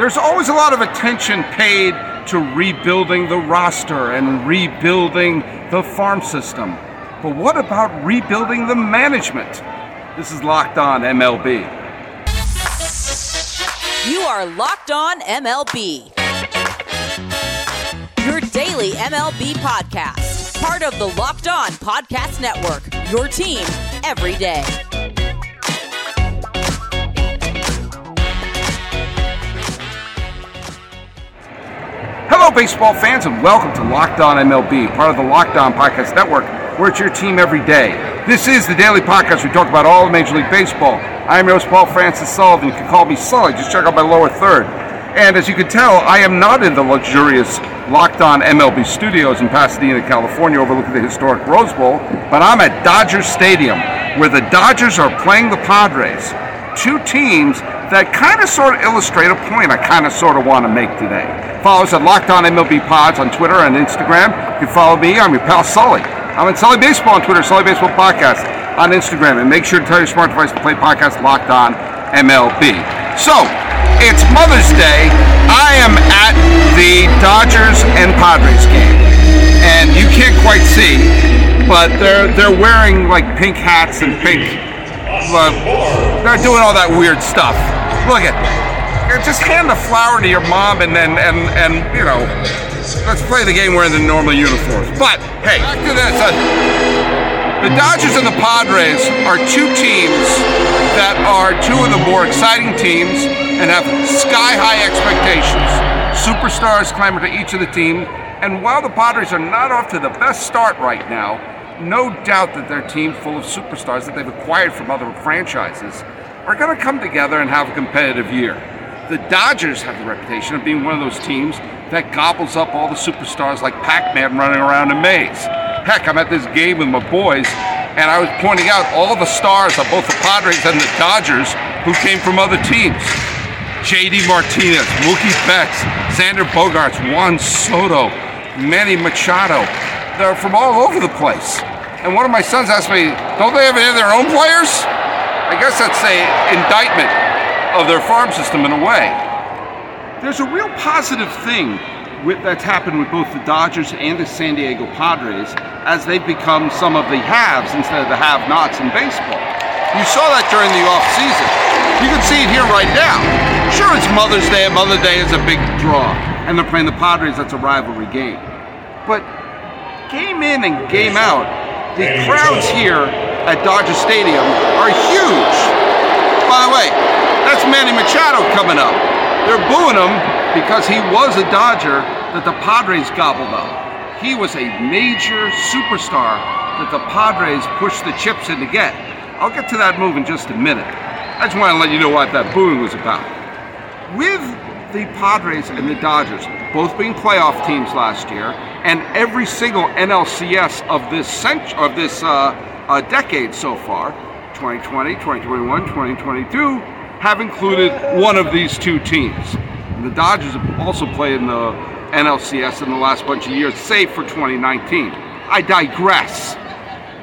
There's always a lot of attention paid to rebuilding the roster and rebuilding the farm system. But what about rebuilding the management? This is Locked On MLB. You are Locked On MLB. Your daily MLB podcast. Part of the Locked On Podcast Network. Your team every day. Hello, baseball fans, and welcome to Locked On MLB, part of the Locked On Podcast Network, where it's your team every day. This is the daily podcast. We talk about all of Major League Baseball. I'm your host, Paul Francis Sullivan. You can call me Sully. Just check out my lower third. And as you can tell, I am not in the luxurious Locked On MLB studios in Pasadena, California, overlooking the historic Rose Bowl, but I'm at Dodger Stadium, where the Dodgers are playing the Padres. Two teams that kind of sort of illustrate a point I kind of sort of want to make today. Follow us at Locked On MLB Pods on Twitter and Instagram. You can follow me. I'm your pal Sully. I'm at Sully Baseball on Twitter, Sully Baseball Podcast on Instagram. And make sure to tell your smart device to play podcast Locked On MLB. So, it's Mother's Day. I am at the Dodgers and Padres game. And you can't quite see, but they're they're wearing like pink hats and pink uh, they're doing all that weird stuff. Look at just hand the flower to your mom and then and and you know let's play the game wearing the normal uniforms. But hey, back to this. Uh, the Dodgers and the Padres are two teams that are two of the more exciting teams and have sky high expectations. Superstars clamor to each of the team, and while the Padres are not off to the best start right now, no doubt that their team full of superstars that they've acquired from other franchises are going to come together and have a competitive year. The Dodgers have the reputation of being one of those teams that gobbles up all the superstars like Pac Man running around a maze. Heck, I'm at this game with my boys, and I was pointing out all the stars of both the Padres and the Dodgers who came from other teams. JD Martinez, Mookie Betts, Xander Bogaerts, Juan Soto, Manny Machado. They're from all over the place. And one of my sons asked me, don't they have any of their own players? I guess that's a indictment of their farm system in a way. There's a real positive thing with, that's happened with both the Dodgers and the San Diego Padres as they've become some of the haves instead of the have-nots in baseball. You saw that during the off-season. You can see it here right now. Sure, it's Mother's Day, and Mother's Day is a big draw, and they're playing the Padres. That's a rivalry game. But game in and game out, the crowds here at Dodger Stadium are huge. By the way, that's Manny Machado coming up. They're booing him because he was a Dodger that the Padres gobbled up. He was a major superstar that the Padres pushed the chips in to get. I'll get to that move in just a minute. I just want to let you know what that booing was about. With the Padres and the Dodgers both being playoff teams last year, and every single NLCS of this cent- of this uh, uh, decade so far, 2020, 2021, 2022, have included one of these two teams. And the Dodgers have also played in the NLCS in the last bunch of years, save for 2019. I digress.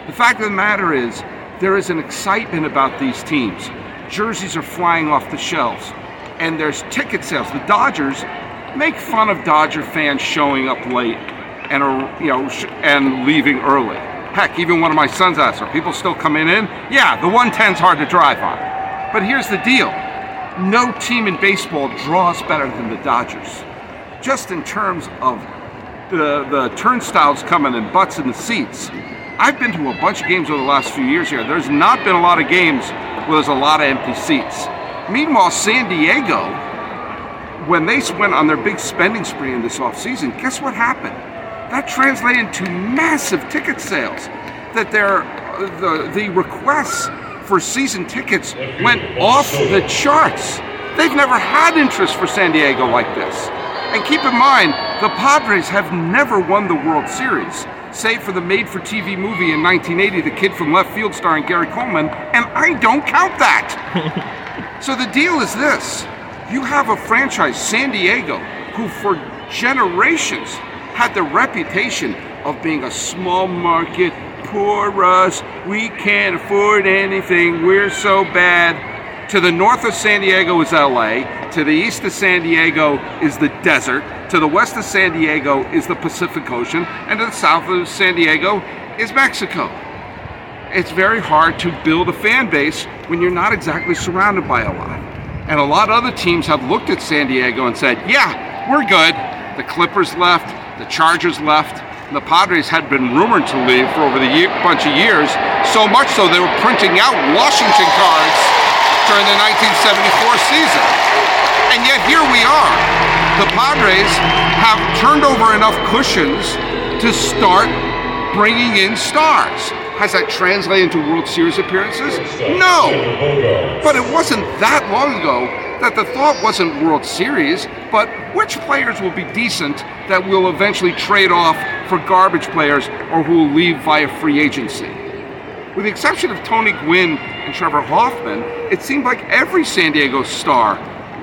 The fact of the matter is, there is an excitement about these teams. Jerseys are flying off the shelves, and there's ticket sales. The Dodgers make fun of Dodger fans showing up late and are, you know and leaving early. Heck, even one of my sons asked, "Are people still coming in?" Yeah, the 110's hard to drive on. But here's the deal: no team in baseball draws better than the Dodgers. Just in terms of the the turnstiles coming and butts in the seats. I've been to a bunch of games over the last few years here. There's not been a lot of games where there's a lot of empty seats. Meanwhile, San Diego, when they went on their big spending spree in this offseason, guess what happened? That translated to massive ticket sales. That their uh, the the requests for season tickets went off the charts. They've never had interest for San Diego like this. And keep in mind, the Padres have never won the World Series, save for the made for TV movie in 1980, The Kid from Left Field starring Gary Coleman, and I don't count that. so the deal is this you have a franchise, San Diego, who for generations had the reputation of being a small market, poor us, we can't afford anything, we're so bad. To the north of San Diego is LA. To the east of San Diego is the desert. To the west of San Diego is the Pacific Ocean. And to the south of San Diego is Mexico. It's very hard to build a fan base when you're not exactly surrounded by a lot. And a lot of other teams have looked at San Diego and said, yeah, we're good. The Clippers left, the Chargers left, and the Padres had been rumored to leave for over the year, bunch of years, so much so they were printing out Washington cards during the 1974 season. And yet here we are. The Padres have turned over enough cushions to start bringing in stars. Has that translated into World Series appearances? No. But it wasn't that long ago that the thought wasn't World Series, but which players will be decent that will eventually trade off for garbage players or who will leave via free agency. With the exception of Tony Gwynn and Trevor Hoffman, it seemed like every San Diego star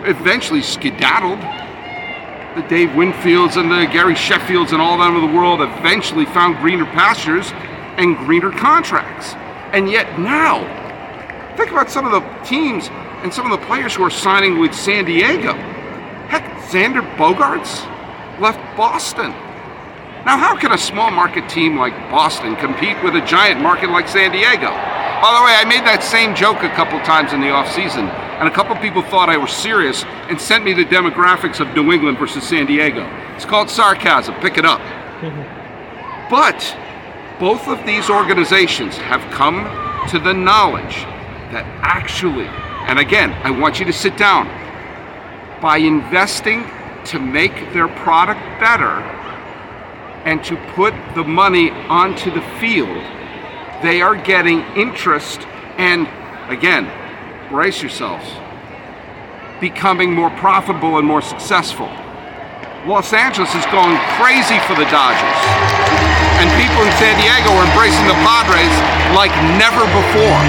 eventually skedaddled. The Dave Winfields and the Gary Sheffields and all them of the world eventually found greener pastures and greener contracts. And yet now, think about some of the teams and some of the players who are signing with San Diego. Heck, Xander Bogaerts left Boston. Now, how can a small market team like Boston compete with a giant market like San Diego? By the way, I made that same joke a couple times in the offseason, and a couple people thought I was serious and sent me the demographics of New England versus San Diego. It's called sarcasm. Pick it up. but both of these organizations have come to the knowledge that actually, and again, I want you to sit down, by investing to make their product better and to put the money onto the field, they are getting interest and, again, brace yourselves, becoming more profitable and more successful. Los Angeles is going crazy for the Dodgers and people in San Diego are embracing the Padres like never before.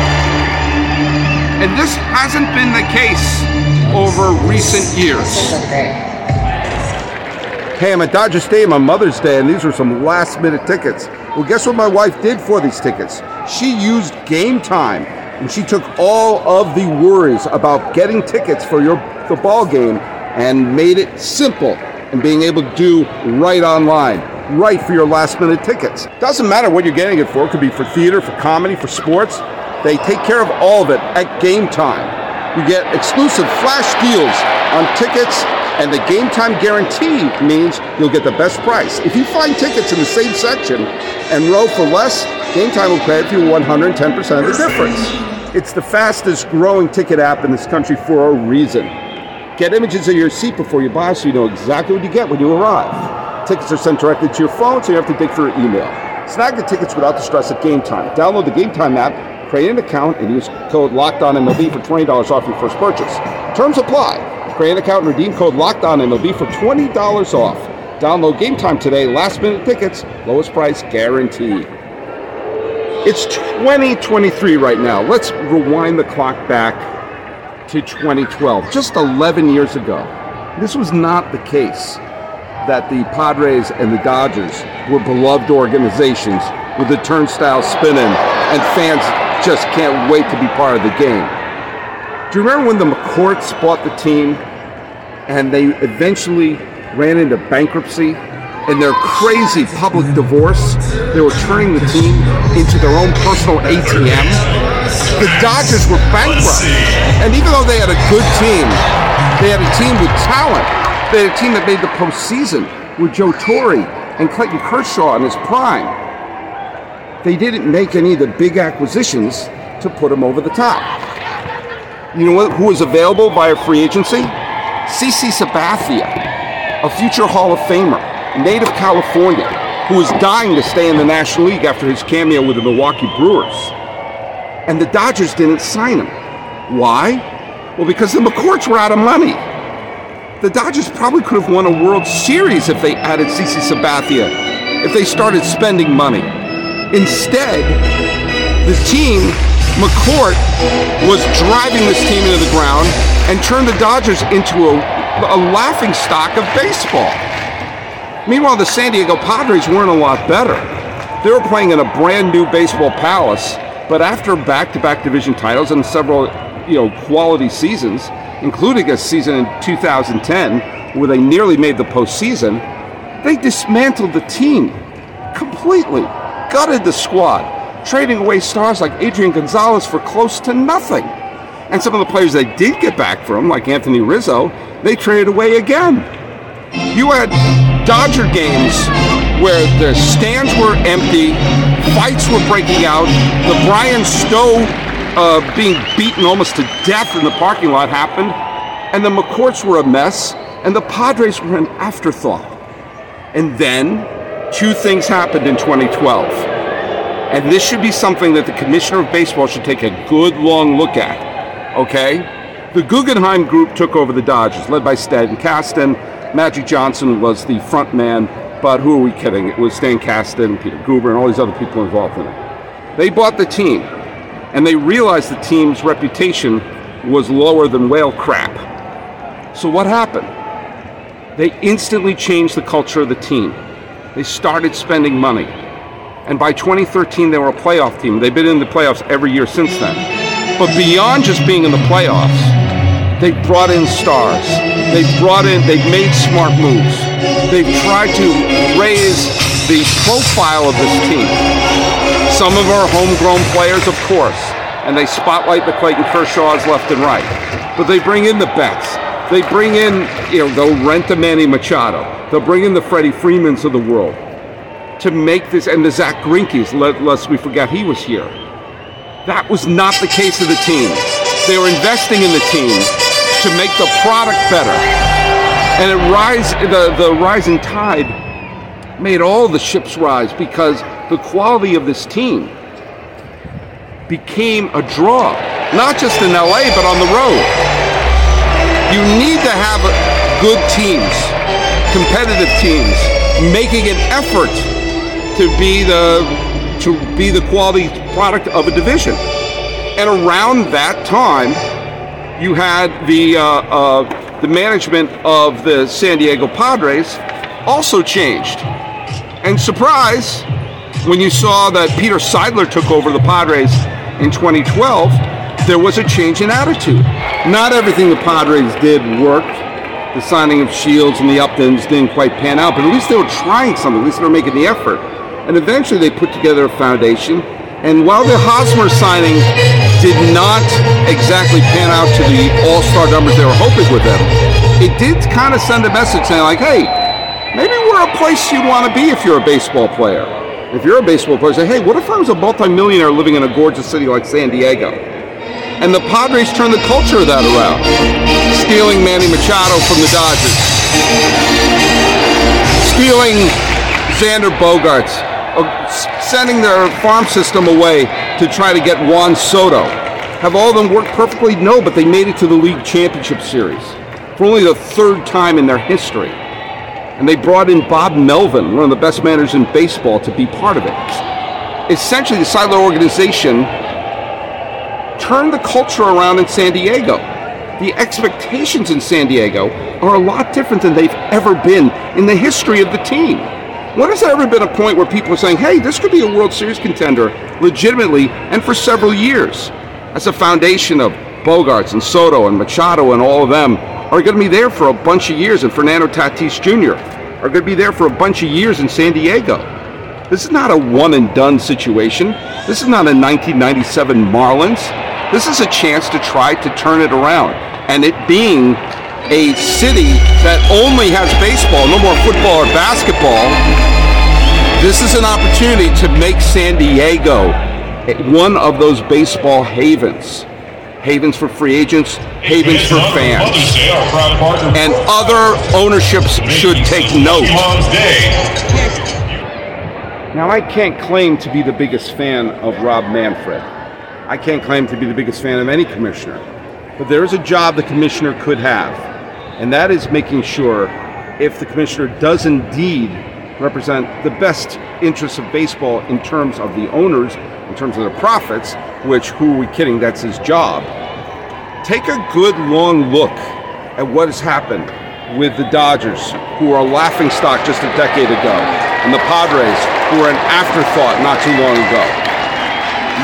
And this hasn't been the case over recent years. Hey, I'm at Dodger Stadium on Mother's Day, and these were some last minute tickets. Well, guess what my wife did for these tickets? She used Gametime, and she took all of the worries about getting tickets for your the ball game and made it simple and being able to do right online right for your last minute tickets. Doesn't matter what you're getting it for, it could be for theater, for comedy, for sports. They take care of all of it at Gametime. You get exclusive flash deals on tickets, and the Gametime guarantee means you'll get the best price. If you find tickets in the same section and row for less, Gametime will pay you 110% of the difference. It's the fastest growing ticket app in this country for a reason. Get images of your seat before you buy so you know exactly what you get when you arrive. Tickets are sent directly to your phone, so you have to dig for your email. Snag the tickets without the stress of Gametime. Download the Gametime app, create an account, and use code LOCKEDONMLB for $20 off your first purchase. Terms apply. Create an account and redeem code LOCKEDONMLB for $20 off. Download Gametime today. Last minute tickets, lowest price guaranteed. It's 2023 right now. Let's rewind the clock back to 2012, just 11 years ago. This was not the case that the Padres and the Dodgers were beloved organizations with the turnstile spinning and fans just can't wait to be part of the game. Do you remember when the McCourts bought the team and they eventually ran into bankruptcy? In their crazy public divorce, they were turning the team into their own personal ATM. The Dodgers were bankrupt. And even though they had a good team, they had a team with talent had a team that made the postseason with Joe Torre and Clayton Kershaw in his prime. They didn't make any of the big acquisitions to put them over the top. You know what, who was available via free agency? CC Sabathia, a future Hall of Famer, native California, who was dying to stay in the National League after his cameo with the Milwaukee Brewers. And the Dodgers didn't sign him. Why? Well, because the McCourts were out of money the Dodgers probably could have won a World Series if they added CC Sabathia, if they started spending money. Instead, the team, McCourt, was driving this team into the ground and turned the Dodgers into a, a laughing stock of baseball. Meanwhile, the San Diego Padres weren't a lot better. They were playing in a brand new baseball palace, but after back to back division titles and several you know quality seasons, including a season in 2010 where they nearly made the postseason. They dismantled the team completely, gutted the squad, trading away stars like Adrian Gonzalez for close to nothing. And some of the players they did get back from, like Anthony Rizzo, they traded away again. You had Dodger games where the stands were empty, fights were breaking out, the Bryan Stow uh, being beaten almost to death in the parking lot happened, and the McCourts were a mess, and the Padres were an afterthought. And then two things happened in 2012. And this should be something that the commissioner of baseball should take a good long look at. Okay? The Guggenheim group took over the Dodgers, led by Stan Kasten. Magic Johnson was the front man, but who are we kidding? It was Stan Kasten, Peter Guber, and all these other people involved in it. They bought the team, and they realized the team's reputation was lower than whale crap. So what happened? They instantly changed the culture of the team. They started spending money. And by 2013, they were a playoff team. They've been in the playoffs every year since then. But beyond just being in the playoffs, they brought in stars. They've brought in, they've made smart moves. They've tried to raise the profile of this team. Some of our homegrown players, of course, and they spotlight the Clayton Kershaws left and right. But they bring in the Betts. They bring in, you know, they'll rent the Manny Machado. They'll bring in the Freddie Freemans of the world to make this, and the Zack Greinke's, lest we forget he was here. That was not the case of the team. They were investing in the team to make the product better. And it rise, the, the rising tide made all the ships rise because the quality of this team became a draw, not just in LA, but on the road. You need to have good teams competitive teams making an effort to be the to be the quality product of a division. And around that time, you had the uh, uh, the management of the San Diego Padres also changed. And surprise, when you saw that Peter Seidler took over the Padres in 2012, there was a change in attitude. Not everything the Padres did worked the signing of Shields and the Uptons didn't quite pan out, but at least they were trying something. At least they were making the effort. And eventually they put together a foundation. And while the Hosmer signing did not exactly pan out to the all-star numbers they were hoping with them, it did kind of send a message saying like, hey, maybe we're a place you'd want to be if you're a baseball player. If you're a baseball player, say, hey, what if I was a multimillionaire living in a gorgeous city like San Diego? And the Padres turned the culture of that around, stealing Manny Machado from the Dodgers, stealing Xander Bogaerts, uh, sending their farm system away to try to get Juan Soto. Have all of them worked perfectly? No, but they made it to the league championship series for only the third time in their history. And they brought in Bob Melvin, one of the best managers in baseball, to be part of it. Essentially, the Seidler organization turned the culture around in San Diego. The expectations in San Diego are a lot different than they've ever been in the history of the team. When has there ever been a point where people are saying, hey, this could be a World Series contender legitimately and for several years? As a foundation of Bogaerts and Soto and Machado and all of them are going to be there for a bunch of years, and Fernando Tatis Jr. are going to be there for a bunch of years in San Diego. This is not a one and done situation. This is not a 1997 Marlins. This is a chance to try to turn it around. And it being a city that only has baseball, no more football or basketball, this is an opportunity to make San Diego one of those baseball havens. Havens for free agents, havens for fans. And other ownerships should take note. Now, I can't claim to be the biggest fan of Rob Manfred. I can't claim to be the biggest fan of any commissioner, but there is a job the commissioner could have, and that is making sure if the commissioner does indeed represent the best interests of baseball in terms of the owners, in terms of their profits, which who are we kidding? That's his job. Take a good long look at what has happened with the Dodgers, who were a laughing stock just a decade ago, and the Padres, who were an afterthought not too long ago.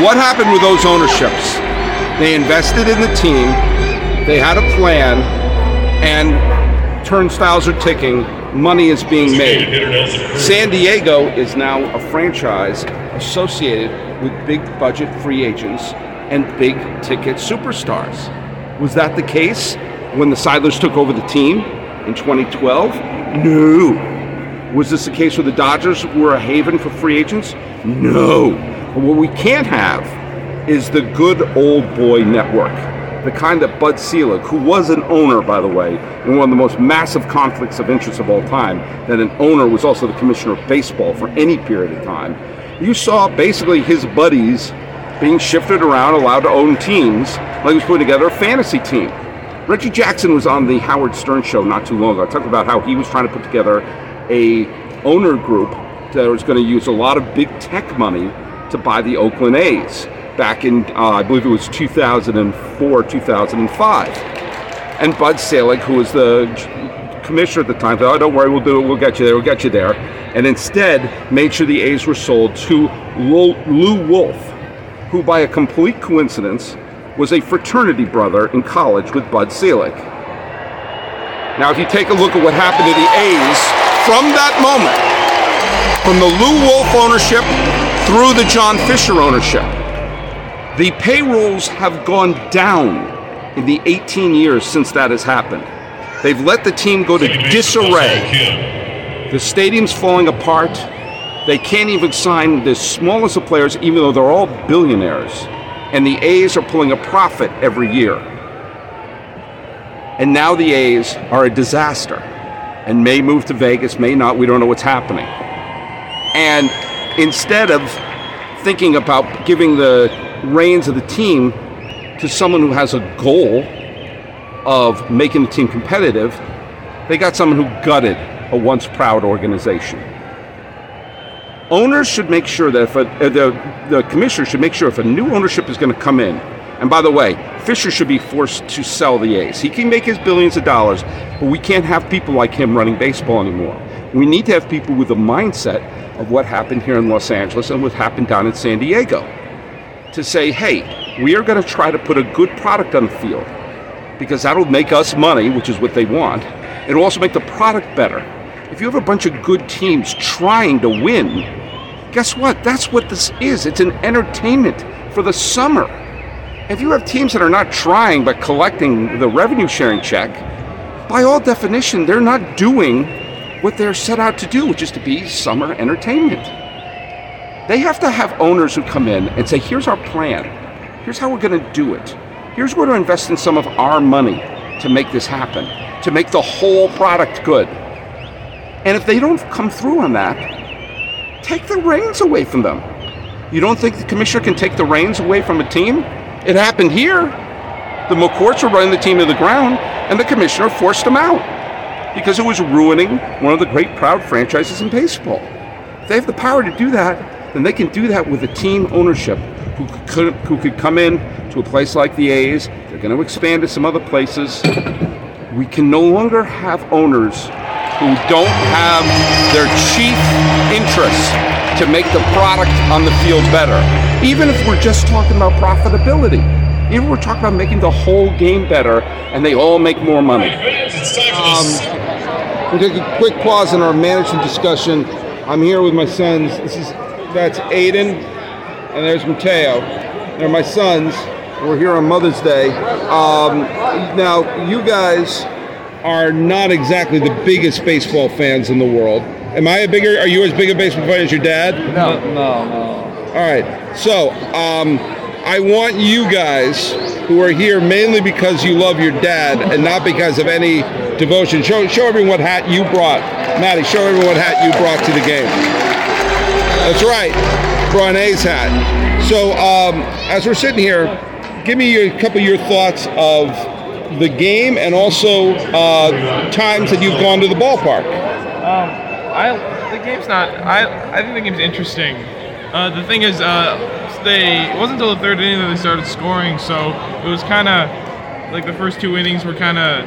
What happened with those ownerships? They invested in the team. They had a plan, and turnstiles are ticking. Money is being made. San Diego is now a franchise associated with big budget free agents and big ticket superstars. Was that the case when the Seidlers took over the team in 2012? No. Was this the case where the Dodgers were a haven for free agents? No. But what we can't have is the good old boy network. The kind that Bud Selig, who was an owner, by the way, in one of the most massive conflicts of interest of all time, that an owner was also the commissioner of baseball for any period of time. You saw basically his buddies being shifted around, allowed to own teams, like he was putting together a fantasy team. Reggie Jackson was on the Howard Stern show not too long ago. I talked about how he was trying to put together a owner group that was going to use a lot of big tech money to buy the Oakland A's back in, uh, I believe it was 2004, 2005. And Bud Selig, who was the commissioner at the time, said, oh, don't worry, we'll do it, we'll get you there, we'll get you there. And instead made sure the A's were sold to Lew Wolff, who by a complete coincidence was a fraternity brother in college with Bud Selig. Now, if you take a look at what happened to the A's from that moment, from the Lew Wolff ownership through the John Fisher ownership, the payrolls have gone down in the 18 years since that has happened. They've let the team go to disarray. The stadium's falling apart. They can't even sign the smallest of players, even though they're all billionaires. And the A's are pulling a profit every year. And now the A's are a disaster and may move to Vegas, may not. We don't know what's happening. And instead of thinking about giving the reins of the team to someone who has a goal of making the team competitive, they got someone who gutted a once proud organization. Owners should make sure that if a, uh, the, the commissioner should make sure if a new ownership is going to come in, and by the way, Fisher should be forced to sell the A's. He can make his billions of dollars, but we can't have people like him running baseball anymore. We need to have people with the mindset of what happened here in Los Angeles and what happened down in San Diego to say, hey, we are going to try to put a good product on the field because that'll make us money, which is what they want. It'll also make the product better. If you have a bunch of good teams trying to win, guess what? That's what this is. It's an entertainment for the summer. If you have teams that are not trying but collecting the revenue sharing check, by all definition, they're not doing what they're set out to do, which is to be summer entertainment. They have to have owners who come in and say, here's our plan. Here's how we're going to do it. Here's where to invest in some of our money to make this happen, to make the whole product good. And if they don't come through on that, take the reins away from them. You don't think the commissioner can take the reins away from a team? It happened here. The McCourts were running the team to the ground, and the commissioner forced them out because it was ruining one of the great proud franchises in baseball. If they have the power to do that, then they can do that with a team ownership who could, who could come in to a place like the A's. They're going to expand to some other places. We can no longer have owners who don't have their chief interests to make the product on the field better. Even if we're just talking about profitability. Even if we're talking about making the whole game better and they all make more money. Um, we'll take a quick pause in our management discussion. I'm here with my sons. This is that's Aiden and there's Mateo. They're my sons. We're here on Mother's Day. Um, now, you guys are not exactly the biggest baseball fans in the world. Am I a bigger? Are you as big a baseball fan as your dad? No, no, no. All right. So, um, I want you guys who are here mainly because you love your dad and not because of any devotion. Show show everyone what hat you brought, Maddie. Show everyone what hat you brought to the game. That's right, brought an A's hat. So, um, as we're sitting here, give me a couple of your thoughts of the game and also uh, times that you've gone to the ballpark. Um, I the game's not. I I think the game's interesting. Uh, the thing is, uh, they it wasn't until the third inning that they started scoring, so it was kind of like the first two innings were kind of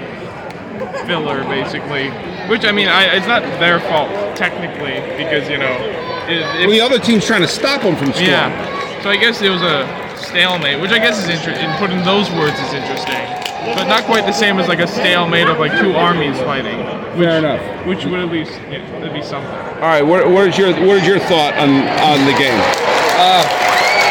filler, basically. Which I mean, I, it's not their fault technically because you know, it, Well, the other team's trying to stop them from scoring. yeah. So I guess it was a stalemate, which I guess is interesting. Putting those words is interesting, but not quite the same as like a stalemate of like two armies fighting. Fair enough. Which would at least yeah, that'd be something. All right, what, what is your what is your thought on on the game? Uh,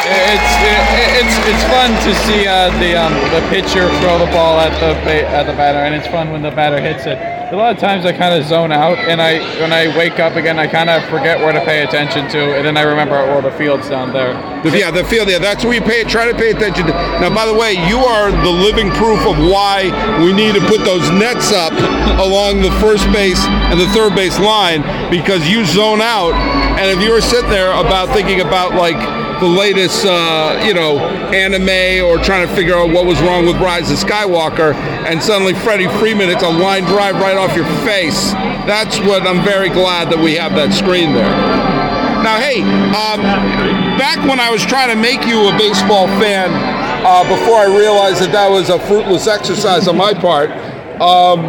It's it, it's it's fun to see uh, the um, the pitcher throw the ball at the at the batter, and it's fun when the batter hits it. A lot of times I kind of zone out, and I when I wake up again, I kind of forget where to pay attention to, and then I remember well the field's down there. Yeah, the field. Yeah, that's where you pay. Try to pay attention. To. Now, by the way, you are the living proof of why we need to put those nets up along the first base and the third base line because you zone out. And if you were sitting there about thinking about like the latest, uh, you know, anime or trying to figure out what was wrong with Rise of Skywalker, and suddenly Freddie Freeman, it's a line drive right off your face. That's what I'm very glad that we have that screen there. Now, hey, um, back when I was trying to make you a baseball fan, uh, before I realized that that was a fruitless exercise on my part, um,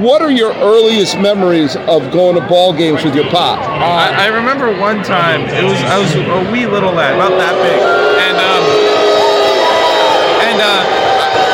what are your earliest memories of going to ball games with your pop? I, I remember one time it was I was a wee little lad, about that big, and um, and uh,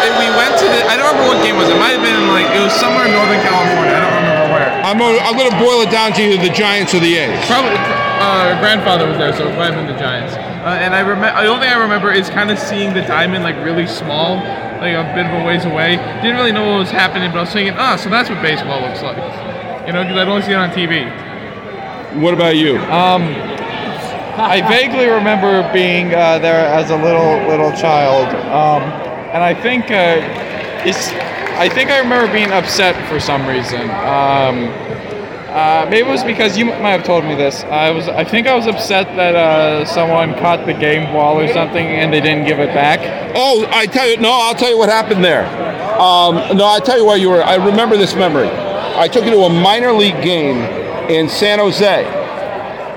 and we went to the. I don't remember what game it was. It might have been like it was somewhere in Northern California. I don't remember where. I'm, gonna- I'm going to boil it down to either the Giants or the A's. Probably uh, grandfather was there, so it might have been the Giants. Uh, and I remember the only thing I remember is kind of seeing the diamond like really small, like a bit of a ways away. Didn't really know what was happening, but I was thinking, oh, so that's what baseball looks like. You know, because I'd only see it on TV. What about you? Um, I vaguely remember being uh, there as a little little child, um, and I think uh, it's. I think I remember being upset for some reason. Um, uh, maybe it was because you might have told me this. I was. I think I was upset that uh, someone caught the game ball or something and they didn't give it back. Oh, I tell you, no, I'll tell you what happened there. Um, no, I'll tell you where you were. I remember this memory. I took you to a minor league game in San Jose.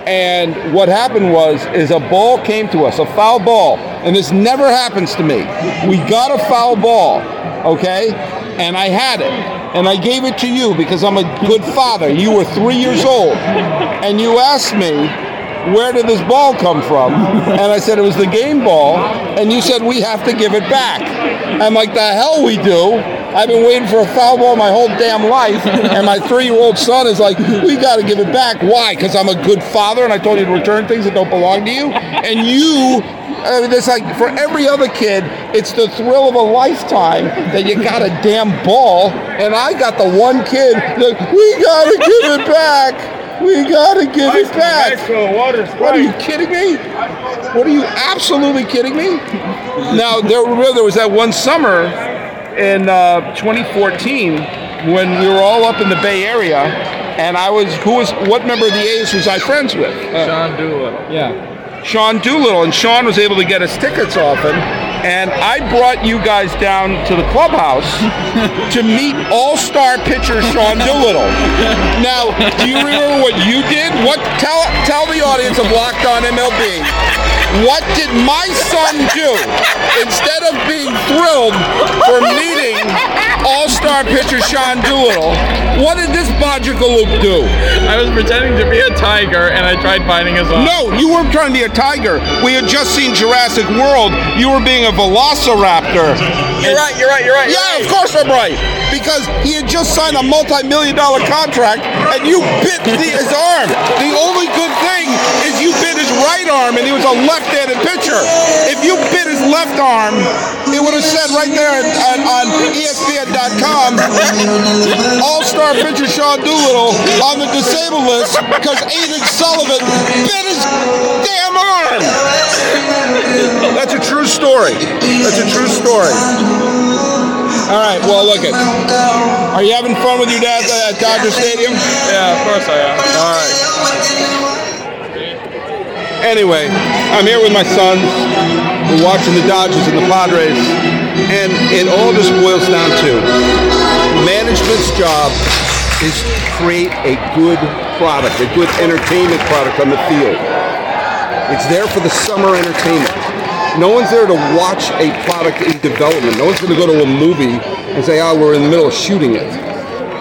And what happened was, is a ball came to us, a foul ball, and this never happens to me. We got a foul ball, okay, and I had it, and I gave it to you because I'm a good father. You were three years old, and you asked me, where did this ball come from? And I said it was the game ball, and you said we have to give it back. I'm like, the hell we do. I've been waiting for a foul ball my whole damn life, and my three-year-old son is like, we got to give it back. Why? Because I'm a good father, and I told you to return things that don't belong to you. And you, I mean, it's like for every other kid, it's the thrill of a lifetime that you got a damn ball, and I got the one kid that we got to give it back. We gotta give it back. What are you kidding me? What are you absolutely kidding me? Now there, there was that one summer in uh, 2014 when we were all up in the Bay Area, and I was who was what member of the A's was I friends with? Sean Doolittle. Yeah. Sean Doolittle, and Sean was able to get us tickets often. And I brought you guys down to the clubhouse to meet all-star pitcher Sean Doolittle. Now, do you remember what you did? What tell tell audience of Locked On MLB? What did my son do instead of being thrilled for meeting all-star pitcher Sean Doolittle? What did this Bodgerical do? I was pretending to be a tiger and I tried biting his arm. No, you weren't trying to be a tiger. We had just seen Jurassic World. You were being a velociraptor. You're right, you're right, you're right. Yeah, of course I'm right. Because he had just signed a multi-million dollar contract and you bit the, his arm. The only good thing is you bit his right arm and he was a left-handed pitcher. If you bit his left arm, it would have said right there on E ESPN.com, All-Star pitcher Sean Doolittle on the disabled list because Aiden Sullivan bit his damn arm. That's a true story. That's a true story. All right. Well, look it. Are you having fun with your dad at Dodger Stadium? Yeah, of course I am. All right. Anyway, I'm here with my sons. We're watching the Dodgers and the Padres, and it all just boils down to management's job is to create a good product, a good entertainment product on the field. It's there for the summer entertainment. No one's there to watch a product in development. No one's going to go to a movie and say, oh, we're in the middle of shooting it.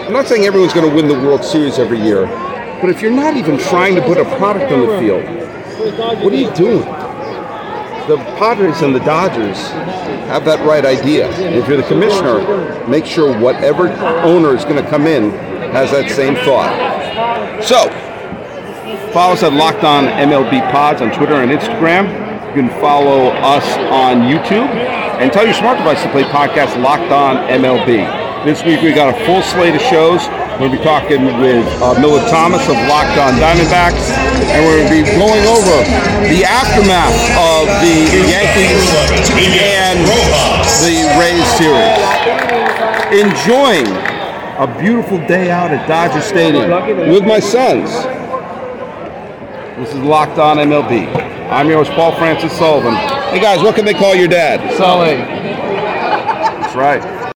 I'm not saying everyone's going to win the World Series every year, but if you're not even trying to put a product on the field, what are you doing? the Padres and the Dodgers have that right idea. If you're the commissioner, make sure whatever owner is going to come in has that same thought. So, follow us at Locked On MLB Pods on Twitter and Instagram. You can follow us on YouTube and tell your smart device to play podcast Locked On MLB. This week we got a full slate of shows. We're going to be talking with uh, Miller Thomas of Locked On Diamondbacks, and we're going to be going over the aftermath of the Yankees and the Rays series. Enjoying a beautiful day out at Dodger Stadium with my sons. This is Locked On MLB. I'm your host, Paul Francis Sullivan. Hey guys, what can they call your dad? Sully. That's right.